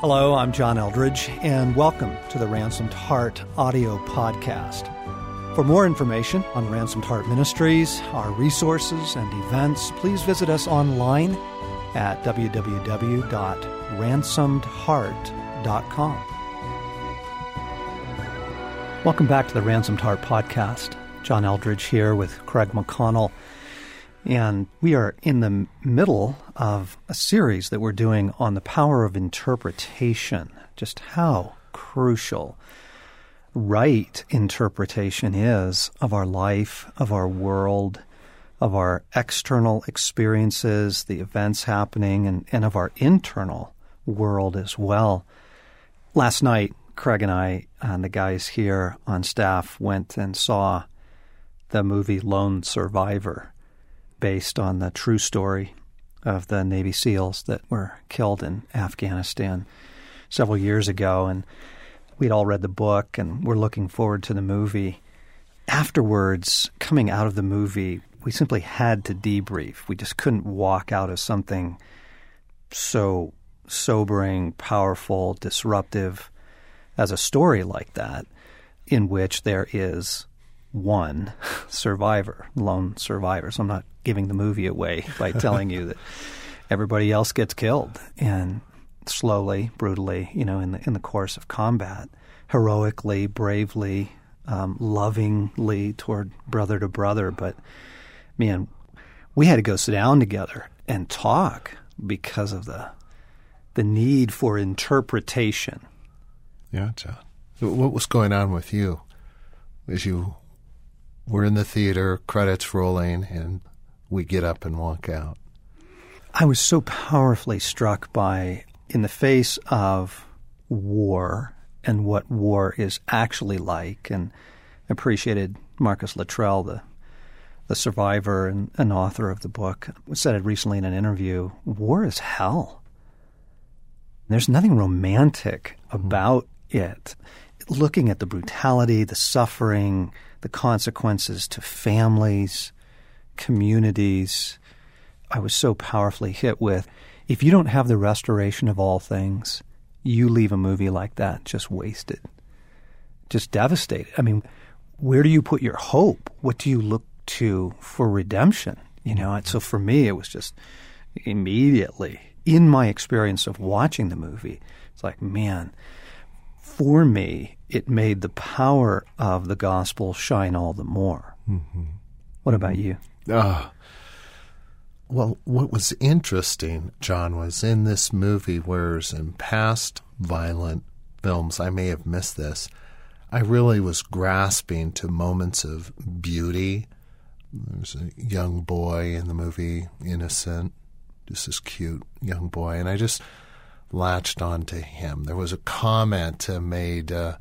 Hello, I'm John Eldredge, and welcome to the Ransomed Heart audio podcast. For more information on Ransomed Heart Ministries, our resources, and events, please visit us online at www.ransomedheart.com. Welcome back to the Ransomed Heart podcast. John Eldredge here with Craig McConnell. And we are in the middle of a series that we're doing on the power of interpretation, just how crucial right interpretation is of our life, of our world, of our external experiences, the events happening, and, and of our internal world as well. Last night, Craig and I and the guys here on staff went and saw the movie Lone Survivor based on the true story of the Navy SEALs that were killed in Afghanistan several years ago. And we'd all read the book and we're looking forward to the movie. Afterwards, coming out of the movie, we simply had to debrief. We just couldn't walk out of something so sobering, powerful, disruptive as a story like that, in which there is one survivor, lone survivor. So I'm not giving the movie away by telling you that everybody else gets killed and slowly, brutally, you know, in the in the course of combat, heroically, bravely, um, lovingly toward brother to brother. But man, we had to go sit down together and talk because of the the need for interpretation. Yeah, John. What was going on with you as you were in the theater, credits rolling, and we get up and walk out. I was so powerfully struck by, in the face of war and what war is actually like, and appreciated Marcus Luttrell, the the survivor and an author of the book, said it recently in an interview. War is hell. There's nothing romantic hmm. about it. Looking at the brutality, the suffering, the consequences to families, communities. I was so powerfully hit with if you don't have the restoration of all things, you leave a movie like that just wasted, just devastated. I mean, where do you put your hope? What do you look to for redemption? You know, and so for me, it was just immediately in my experience of watching the movie, it's like, man, for me, it made the power of the gospel shine all the more. Mm-hmm. What about you? Uh, well, what was interesting, John, was in this movie, whereas in past violent films, I may have missed this, I really was grasping to moments of beauty. There's a young boy in the movie, innocent, just this cute young boy, and I just latched on to him. There was a comment uh, made uh,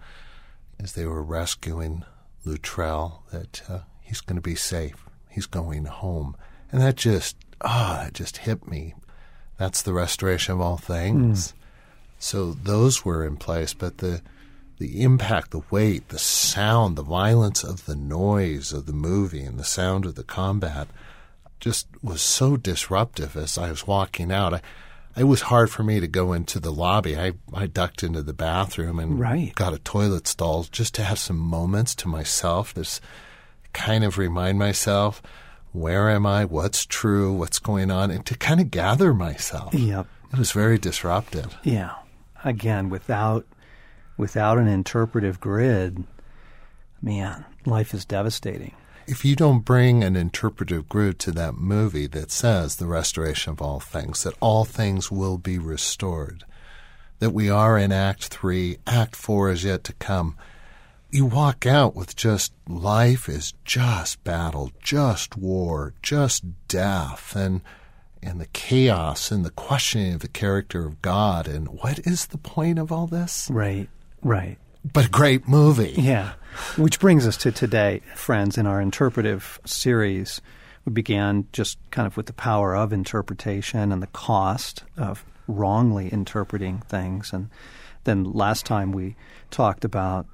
as they were rescuing Luttrell that uh, he's going to be safe he's going home. And that just, ah, oh, that just hit me. That's the restoration of all things. Mm. So those were in place, but the the impact, the weight, the sound, the violence of the noise of the movie and the sound of the combat just was so disruptive as I was walking out. I, it was hard for me to go into the lobby. I, I ducked into the bathroom and right. got a toilet stall just to have some moments to myself. This kind of remind myself where am I, what's true, what's going on, and to kind of gather myself. Yep. It was very disruptive. Yeah. Again, without without an interpretive grid, man, life is devastating. If you don't bring an interpretive grid to that movie that says the restoration of all things, that all things will be restored, that we are in Act 3, Act 4 is yet to come, you walk out with just life is just battle, just war, just death, and and the chaos and the questioning of the character of God and what is the point of all this? Right, right. But a great movie. Yeah. Which brings us to today, friends, in our interpretive series. We began just kind of with the power of interpretation and the cost of wrongly interpreting things. And then last time we talked about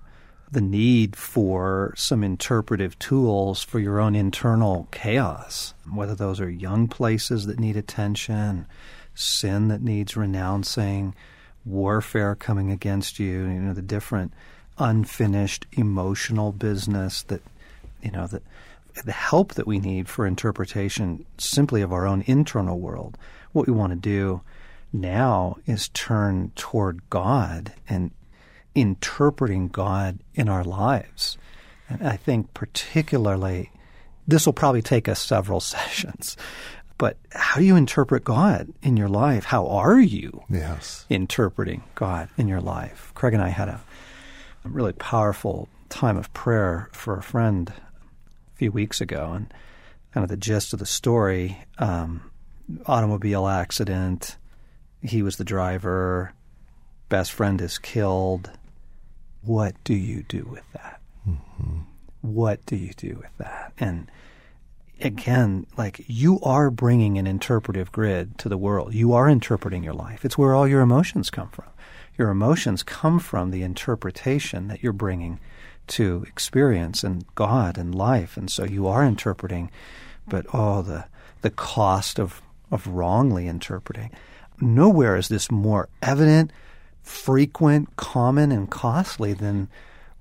the need for some interpretive tools for your own internal chaos, whether those are young places that need attention, sin that needs renouncing, warfare coming against you, you know, the different unfinished emotional business that, you know, the, the help that we need for interpretation simply of our own internal world. What we want to do now is turn toward God and interpreting God in our lives. And I think particularly this will probably take us several sessions. But how do you interpret God in your life? How are you yes. interpreting God in your life? Craig and I had a, really powerful time of prayer for a friend a few weeks ago, and kind of the gist of the story um, automobile accident. He was the driver. Best friend is killed. What do you do with that? Mm-hmm. What do you do with that? And again, like you are bringing an interpretive grid to the world. You are interpreting your life. It's where all your emotions come from. Your emotions come from the interpretation that you're bringing to experience and God and life. And so you are interpreting, but oh, the, the cost of, of wrongly interpreting. Nowhere is this more evident, frequent, common, and costly than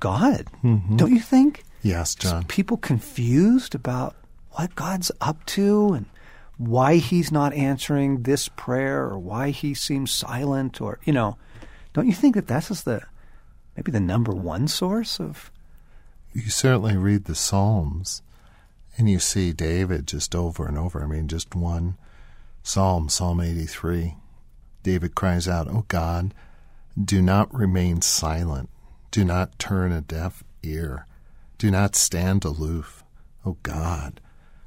God. Mm-hmm. Don't you think? Yes, John. People confused about what God's up to and why he's not answering this prayer or why he seems silent or you know don't you think that that's just the maybe the number one source of you certainly read the psalms and you see david just over and over. I mean just one psalm psalm 83 david cries out oh god do not remain silent. Do not turn a deaf ear. Do not stand aloof. Oh god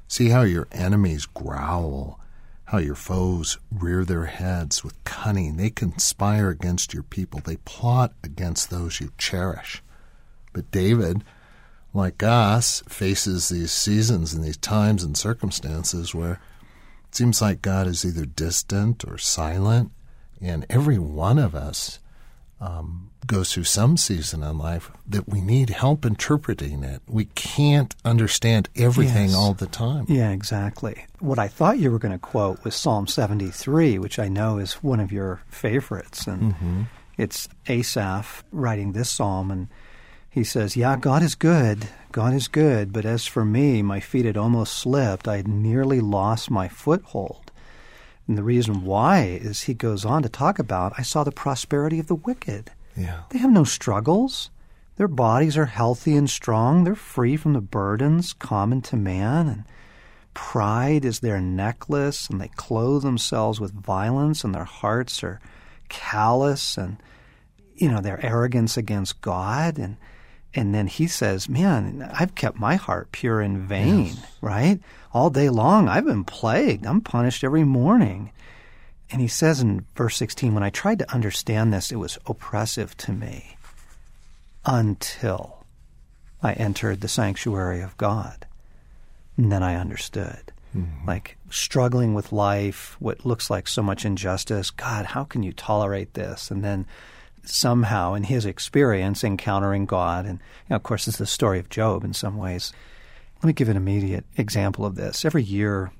See how your enemies growl, how your foes rear their heads with cunning. They conspire against your people, they plot against those you cherish. But David, like us, faces these seasons and these times and circumstances where it seems like God is either distant or silent, and every one of us um, goes through some season in life that we need help interpreting it. We can't understand everything Yes. all the time. yeah exactly what i thought you were going to quote was psalm 73 which i know is one of your favorites and it's asaph writing this psalm and he says yeah god is good god is good but as for me my feet had almost slipped i had nearly lost my foothold and the reason why is he goes on to talk about i saw the prosperity of the wicked Yeah. They have no struggles. Their bodies are healthy and strong. They're free from the burdens common to man. And pride is their necklace, and they clothe themselves with violence, and their hearts are callous, and you know their arrogance against God. And and then he says, "Man, I've kept my heart pure in vain. Right? All day long, I've been plagued. I'm punished every morning." And he says in verse 16, when I tried to understand this, it was oppressive to me until I entered the sanctuary of God. And then I understood. Hmm. Like struggling with life, what looks like so much injustice. God, how can you tolerate this? And then somehow, in his experience, encountering God. And you know, of course, it's the story of Job in some ways. Let me give an immediate example of this. Every year,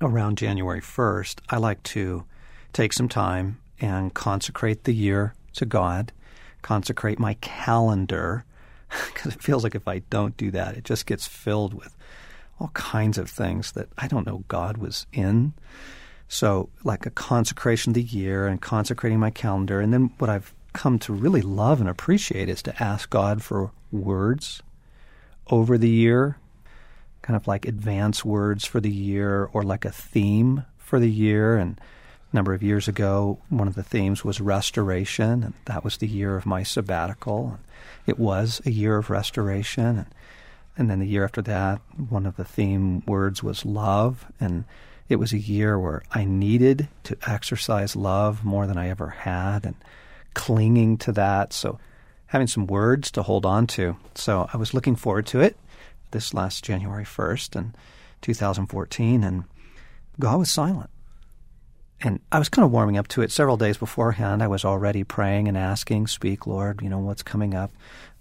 around January 1st, I like to take some time and consecrate the year to God, consecrate my calendar, because it feels like if I don't do that, it just gets filled with all kinds of things that I don't know God was in. So, like a consecration of the year and consecrating my calendar. And then what I've come to really love and appreciate is to ask God for words over the year, kind of like advance words for the year or like a theme for the year. And a number of years ago, one of the themes was restoration, and that was the year of my sabbatical. And it was a year of restoration. And, and then the year after that, one of the theme words was love. And it was a year where I needed to exercise love more than I ever had and clinging to that. So having some words to hold on to. So I was looking forward to it this last January 1st and 2014 and God was silent. And I was kind of warming up to it several days beforehand. I was already praying and asking, speak, Lord, you know, what's coming up?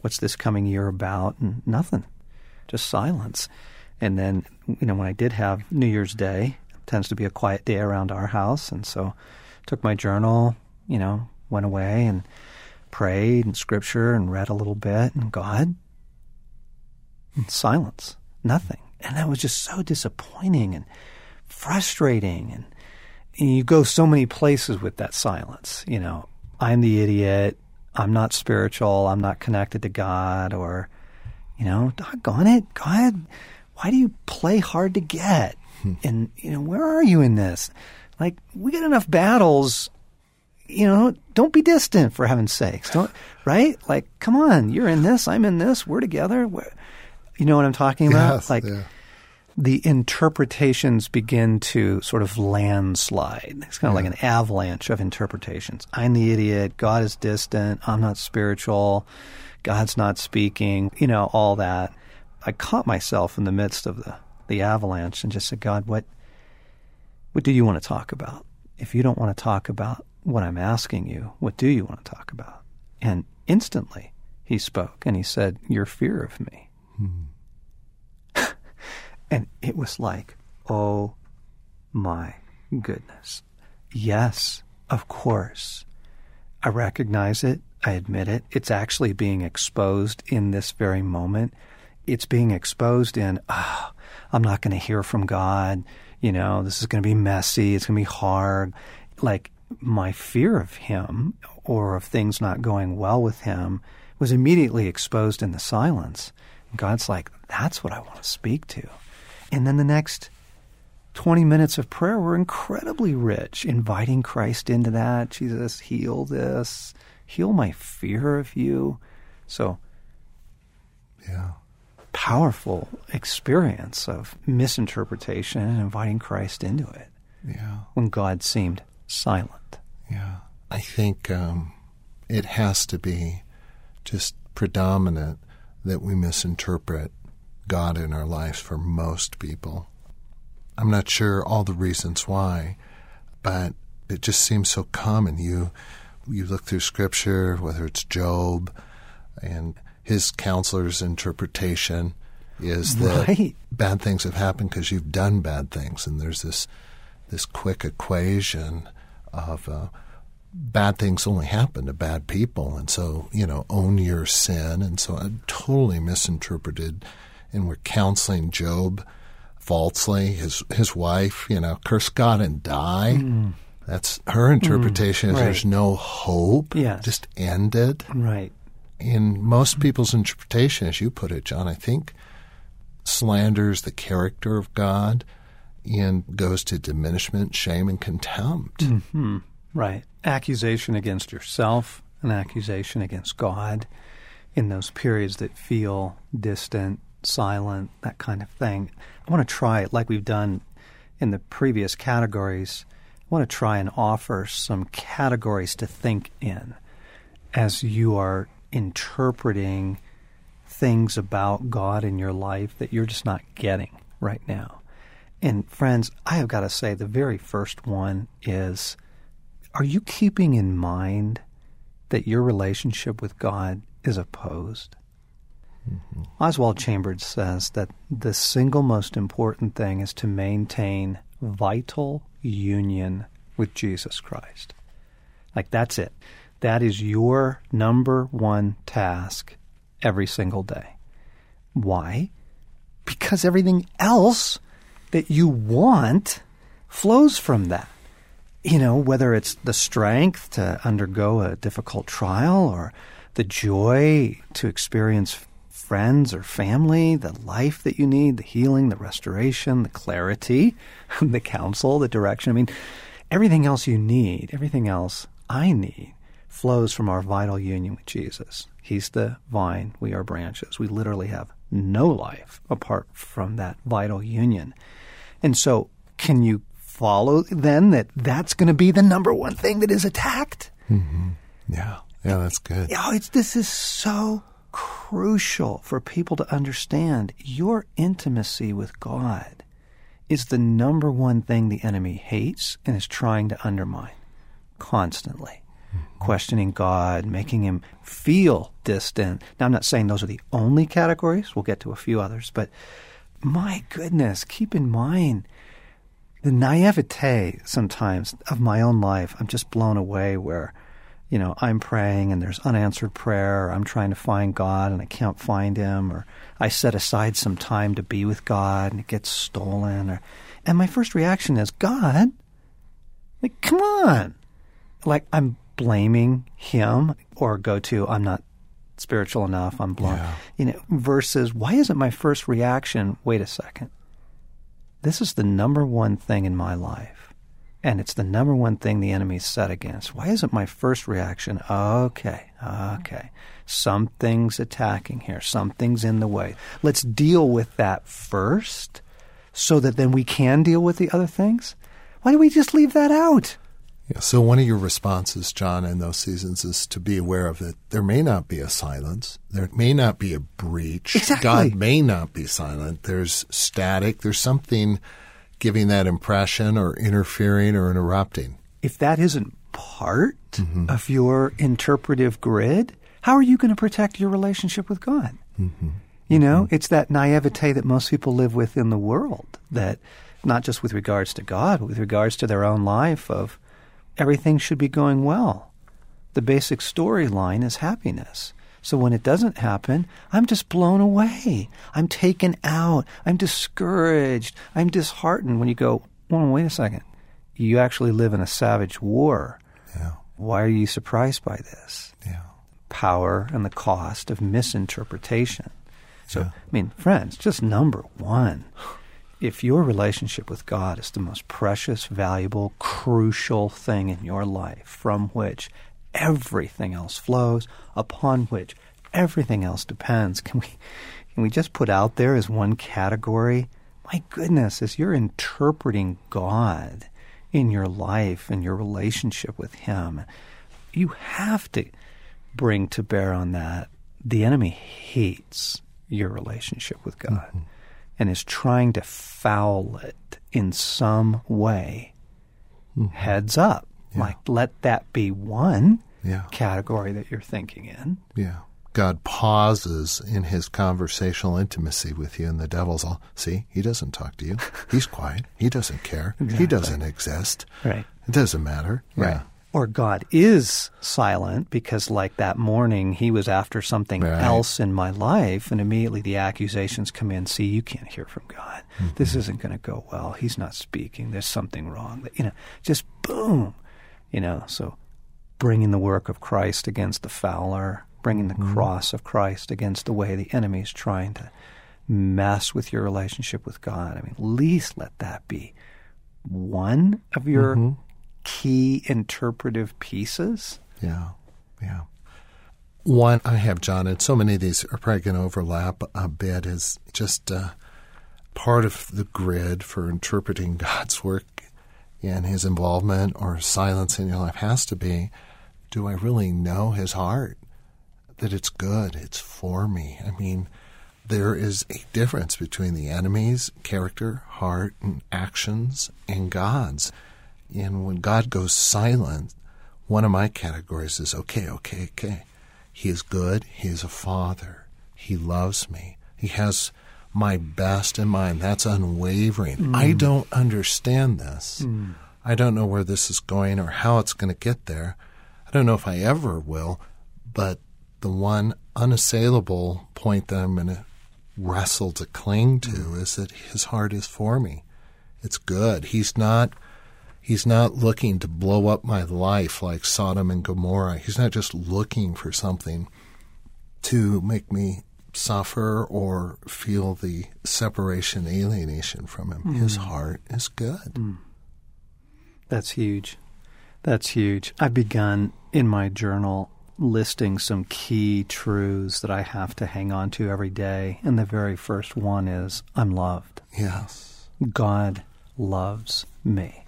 What's this coming year about? And nothing, just silence. And then, you know, when I did have New Year's Day, tends to be a quiet day around our house. And so took my journal, you know, went away and prayed and scripture and read a little bit and God and silence, nothing. And that was just so disappointing and frustrating and, and you go so many places with that silence, you know. I'm the idiot. I'm not spiritual. I'm not connected to God or you know, doggone it, God, why do you play hard to get? Hmm. And, you know, where are you in this? Like, we got enough battles. You know, don't be distant for heaven's sakes. Don't, right? Like, come on, you're in this, I'm in this, we're together. We're, you know what I'm talking about? Yes, like, yeah. the interpretations begin to sort of landslide. It's kind of yeah. like an avalanche of interpretations. I'm the idiot. God is distant. I'm not spiritual. God's not speaking, you know, all that. I caught myself in the midst of the, the avalanche and just said, God, what what do you want to talk about? If you don't want to talk about what I'm asking you, what do you want to talk about? And instantly he spoke and he said, Your fear of me. Hmm. and it was like, oh my goodness. Yes, of course. I recognize it. I admit it. It's actually being exposed in this very moment. It's being exposed in, oh, I'm not going to hear from God. You know, this is going to be messy. It's going to be hard. Like my fear of Him or of things not going well with Him was immediately exposed in the silence. And God's like, that's what I want to speak to. And then the next 20 minutes of prayer were incredibly rich, inviting Christ into that. Jesus, heal this heal my fear of you. So, yeah. Powerful experience of misinterpretation and inviting Christ into it. Yeah. When God seemed silent. Yeah. I think um, it has to be just predominant that we misinterpret God in our lives for most people. I'm not sure all the reasons why, but it just seems so common. You you look through scripture, whether it's Job and his counselor's interpretation is that right. bad things have happened because you've done bad things, and there's this this quick equation of uh, bad things only happen to bad people, and so you know own your sin, and so I totally misinterpreted, and we're counseling Job falsely. His his wife, you know, curse God and die. Mm. That's her interpretation. Mm, right. There's no hope. Yes. Just end it. Right. In most people's interpretation, as you put it, John, I think slanders the character of God and goes to diminishment, shame, and contempt. Mm-hmm. Right. Accusation against yourself, an accusation against God in those periods that feel distant, silent, that kind of thing. I want to try it like we've done in the previous categories I want to try and offer some categories to think in as you are interpreting things about God in your life that you're just not getting right now. And friends, I have got to say the very first one is are you keeping in mind that your relationship with God is opposed? Mm-hmm. Oswald Chambers says that the single most important thing is to maintain vital union with Jesus Christ. Like that's it. That is your number one task every single day. Why? Because everything else that you want flows from that. You know, whether it's the strength to undergo a difficult trial or the joy to experience friends or family, the life that you need, the healing, the restoration, the clarity, the counsel, the direction. I mean, everything else you need, everything else I need, flows from our vital union with Jesus. He's the vine, we are branches. We literally have no life apart from that vital union. And so, can you follow then that that's going to be the number one thing that is attacked? Mm-hmm. Yeah. Yeah, that's good. Oh, it's, this is so crucial for people to understand your intimacy with God is the number one thing the enemy hates and is trying to undermine constantly. Mm-hmm. Questioning God, making him feel distant. Now, I'm not saying those are the only categories. We'll get to a few others. But my goodness, keep in mind the naivete sometimes of my own life. I'm just blown away where you know, I'm praying and there's unanswered prayer, or I'm trying to find God and I can't find Him, or I set aside some time to be with God and it gets stolen, or, and my first reaction is, God, like, come on. Like, I'm blaming Him, or go to, I'm not spiritual enough, I'm blind. Yeah. You know, versus, why isn't my first reaction, wait a second, this is the number one thing in my life and it's the number one thing the enemy's set against. Why isn't my first reaction, okay, okay, something's attacking here, something's in the way. Let's deal with that first so that then we can deal with the other things? Why do we just leave that out? Yeah, so one of your responses, John, in those seasons is to be aware of it. There may not be a silence. There may not be a breach. Exactly. God may not be silent. There's static. There's something giving that impression or interfering or interrupting. If that isn't part mm-hmm. of your interpretive grid, how are you going to protect your relationship with God? Mm-hmm. You know, mm-hmm. it's that naivete that most people live with in the world that not just with regards to God, but with regards to their own life of everything should be going well. The basic storyline is happiness. So when it doesn't happen, I'm just blown away. I'm taken out. I'm discouraged. I'm disheartened. When you go, well, wait a second. You actually live in a savage war. Yeah. Why are you surprised by this? Yeah. Power and the cost of misinterpretation. So, Yeah. I mean, friends, just number one. If your relationship with God is the most precious, valuable, crucial thing in your life from which everything else flows, upon which everything else depends, can we can we just put out there as one category? My goodness, as you're interpreting God in your life and your relationship with Him, you have to bring to bear on that. The enemy hates your relationship with God mm-hmm. And is trying to foul it in some way. Mm-hmm. Heads up. Like, let that be one Yeah. category that you're thinking in. Yeah. God pauses in his conversational intimacy with you, and the devil's all, see, he doesn't talk to you. He's quiet. He doesn't care. He doesn't exist. Right. It doesn't matter. Yeah. Or God is silent because, like that morning, he was after something Right. else in my life, and immediately the accusations come in. See, you can't hear from God. This mm-hmm. isn't going to go well. He's not speaking. There's something wrong. You know, just boom. You know, so bringing the work of Christ against the fowler, bringing the mm-hmm. cross of Christ against the way the enemy is trying to mess with your relationship with God. I mean, at least let that be one of your mm-hmm. Key interpretive pieces. Yeah, yeah. One I have, John, and so many of these are probably going to overlap a bit, is just uh, part of the grid for interpreting God's work and His involvement or silence in your life has to be do I really know His heart? That it's good, it's for me. I mean, there is a difference between the enemy's character, heart, and actions and God's. And when God goes silent, one of my categories is okay, okay, okay. He is good. He is a father. He loves me. He has my best in mind. That's unwavering. I mm. don't understand this. Mm. I don't know where this is going or how it's going to get there. I don't know if I ever will, but the one unassailable point that I'm going to wrestle to cling to mm. is that his heart is for me. It's good. He's not he's not looking to blow up my life like Sodom and Gomorrah. He's not just looking for something to make me suffer or feel the separation, alienation from him. His hmm. heart is good. Hmm. That's huge. That's huge. I've begun in my journal listing some key truths that I have to hang on to every day. And the very first one is I'm loved. Yes. God loves me.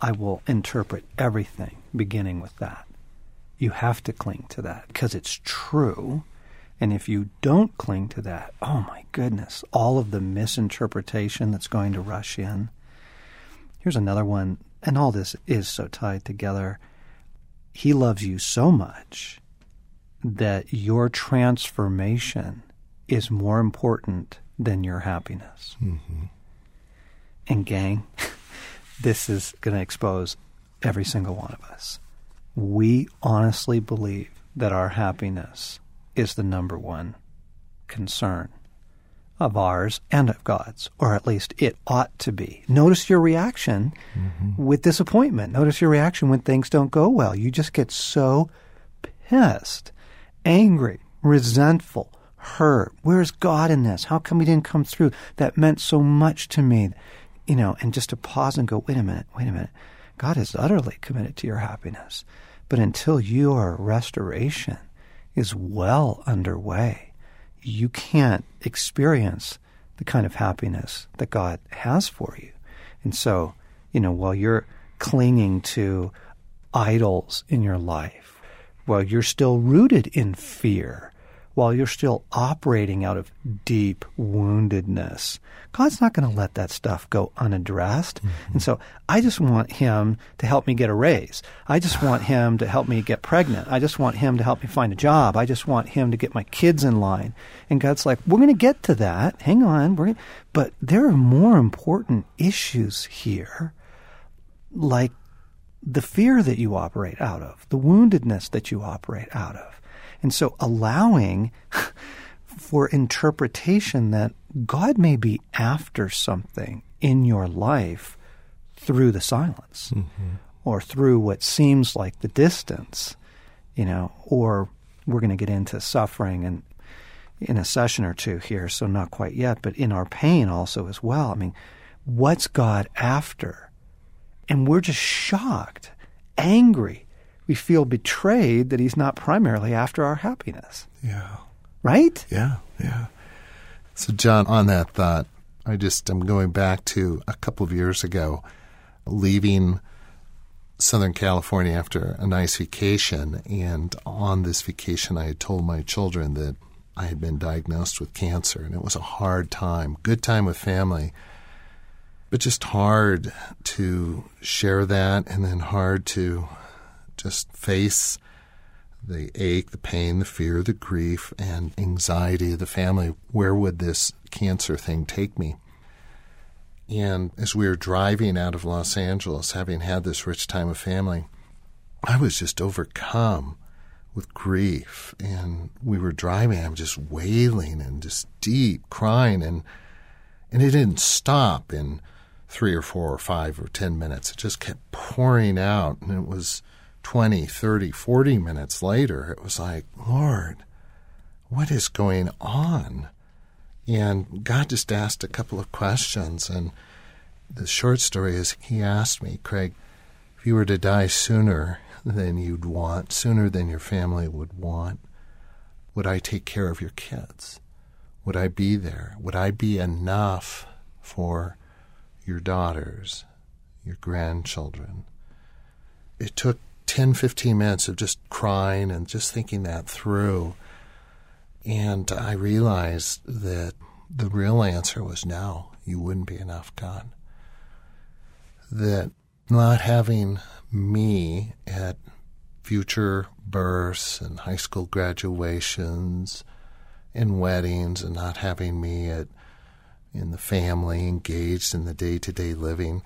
I will interpret everything beginning with that. You have to cling to that because it's true. And if you don't cling to that, oh my goodness, all of the misinterpretation that's going to rush in. Here's another one, and all this is so tied together. He loves you so much that your transformation is more important than your happiness. Mm-hmm. And, gang, this is going to expose every single one of us. we honestly believe that our happiness is the number one concern of ours and of God's, or at least it ought to be. Notice your reaction mm-hmm. with disappointment. Notice your reaction when things don't go well. You just get so pissed, angry, resentful, hurt. Where's God in this? How come He didn't come through? That meant so much to me. You know, and just to pause and go, wait a minute, wait a minute. God is utterly committed to your happiness. But until your restoration is well underway, you can't experience the kind of happiness that God has for you. And so, you know, while you're clinging to idols in your life, while you're still rooted in fear, while you're still operating out of deep woundedness. God's not going to let that stuff go unaddressed. Mm-hmm. And so I just want Him to help me get a raise. I just want Him to help me get pregnant. I just want Him to help me find a job. I just want Him to get my kids in line. And God's like, we're going to get to that. Hang on. We're but there are more important issues here, like the fear that you operate out of, the woundedness that you operate out of. And so allowing for interpretation that God may be after something in your life through the silence mm-hmm. or through what seems like the distance, you know, or we're going to get into suffering and in a session or two here, so not quite yet, but in our pain also as well. I mean, what's God after? And we're just shocked, angry, we feel betrayed that he's not primarily after our happiness. Yeah. Right? Yeah, yeah. So, John, on that thought, I just am going back to a couple of years ago, leaving Southern California after a nice vacation. And on this vacation, I had told my children that I had been diagnosed with cancer, and it was a hard time. Good time with family, but just hard to share that, and then hard to just face the ache, the pain, the fear, the grief, and anxiety of the family. Where would this cancer thing take me? And as we were driving out of Los Angeles, having had this rich time of family, I was just overcome with grief. And we were driving, I'm just wailing and just deep crying. And, and it didn't stop in three or four or five or ten minutes. It just kept pouring out. And it was 20, 30, 40 minutes later, it was like, Lord, what is going on? And God just asked a couple of questions. And the short story is He asked me, Craig, if you were to die sooner than you'd want, sooner than your family would want, would I take care of your kids? Would I be there? Would I be enough for your daughters, your grandchildren? It took 10, 15 minutes of just crying and just thinking that through. And I realized that the real answer was no, you wouldn't be enough, God. That not having me at future births and high school graduations and weddings and not having me at in the family engaged in the day-to-day living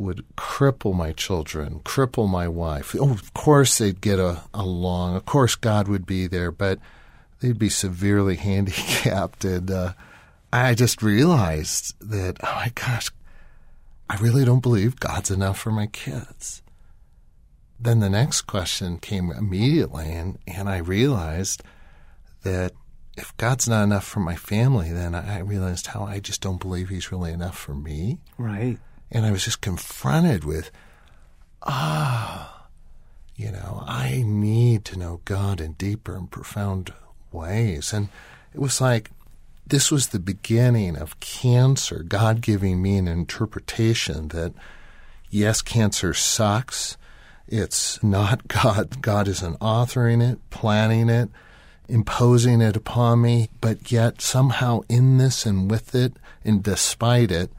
would cripple my children, cripple my wife. Oh, of course they'd get a, along. Of course God would be there, but they'd be severely handicapped. And uh, I just realized that, oh my gosh, I really don't believe God's enough for my kids. Then the next question came immediately, and, and I realized that if God's not enough for my family, then I realized how I just don't believe He's really enough for me. Right. And I was just confronted with, ah, you know, I need to know God in deeper and profound ways. And it was like this was the beginning of cancer, God giving me an interpretation that, yes, cancer sucks. It's not God. God isn't authoring it, planning it, imposing it upon me, but yet somehow in this and with it and despite it,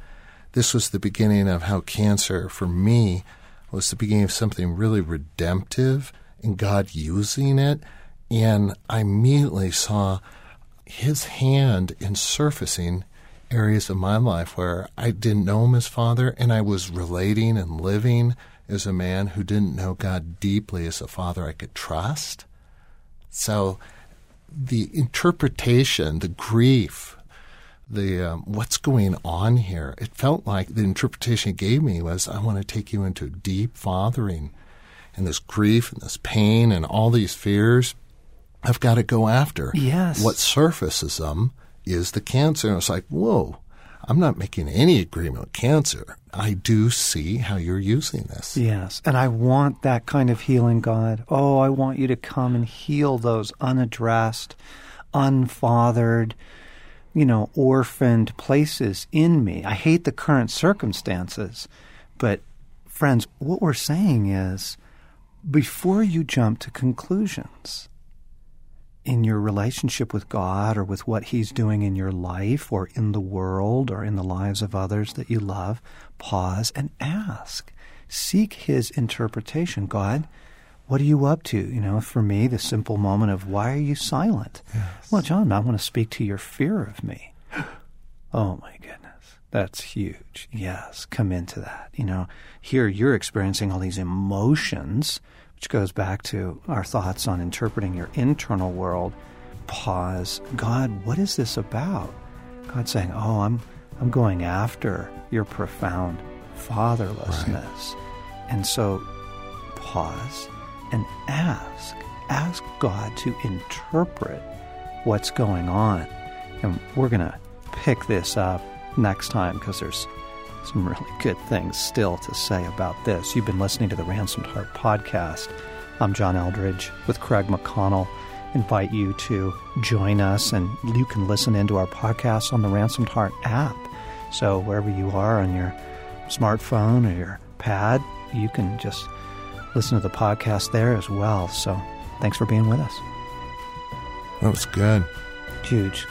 this was the beginning of how cancer, for me, was the beginning of something really redemptive and God using it. And I immediately saw his hand in surfacing areas of my life where I didn't know him as father and I was relating and living as a man who didn't know God deeply as a father I could trust. So the interpretation, the grief, the um, what's going on here, it felt like the interpretation it gave me was I want to take you into deep fathering and this grief and this pain and all these fears. I've got to go after. Yes. What surfaces them is the cancer. And it's like, whoa, I'm not making any agreement with cancer. I do see how you're using this. Yes. And I want that kind of healing, God. Oh, I want you to come and heal those unaddressed, unfathered, you know, orphaned places in me. I hate the current circumstances. But, friends, what we're saying is before you jump to conclusions, in your relationship with God or with what He's doing in your life or in the world or in the lives of others that you love, pause and ask. Seek His interpretation. God, what are you up to? You know, for me, the simple moment of why are you silent? Yes. Well, John, I want to speak to your fear of me. oh my goodness. That's huge. Yes, come into that. You know, here you're experiencing all these emotions which goes back to our thoughts on interpreting your internal world. Pause. God, what is this about? God saying, "Oh, I'm I'm going after your profound fatherlessness." Right. And so pause and ask. Ask God to interpret what's going on. And we're going to pick this up next time because there's some really good things still to say about this. You've been listening to the Ransomed Heart podcast. I'm John Eldredge with Craig McConnell. Invite you to join us, and you can listen into our podcast on the Ransomed Heart app. So, wherever you are on your smartphone or your pad, you can just listen to the podcast there as well. So, thanks for being with us. That was good. Huge.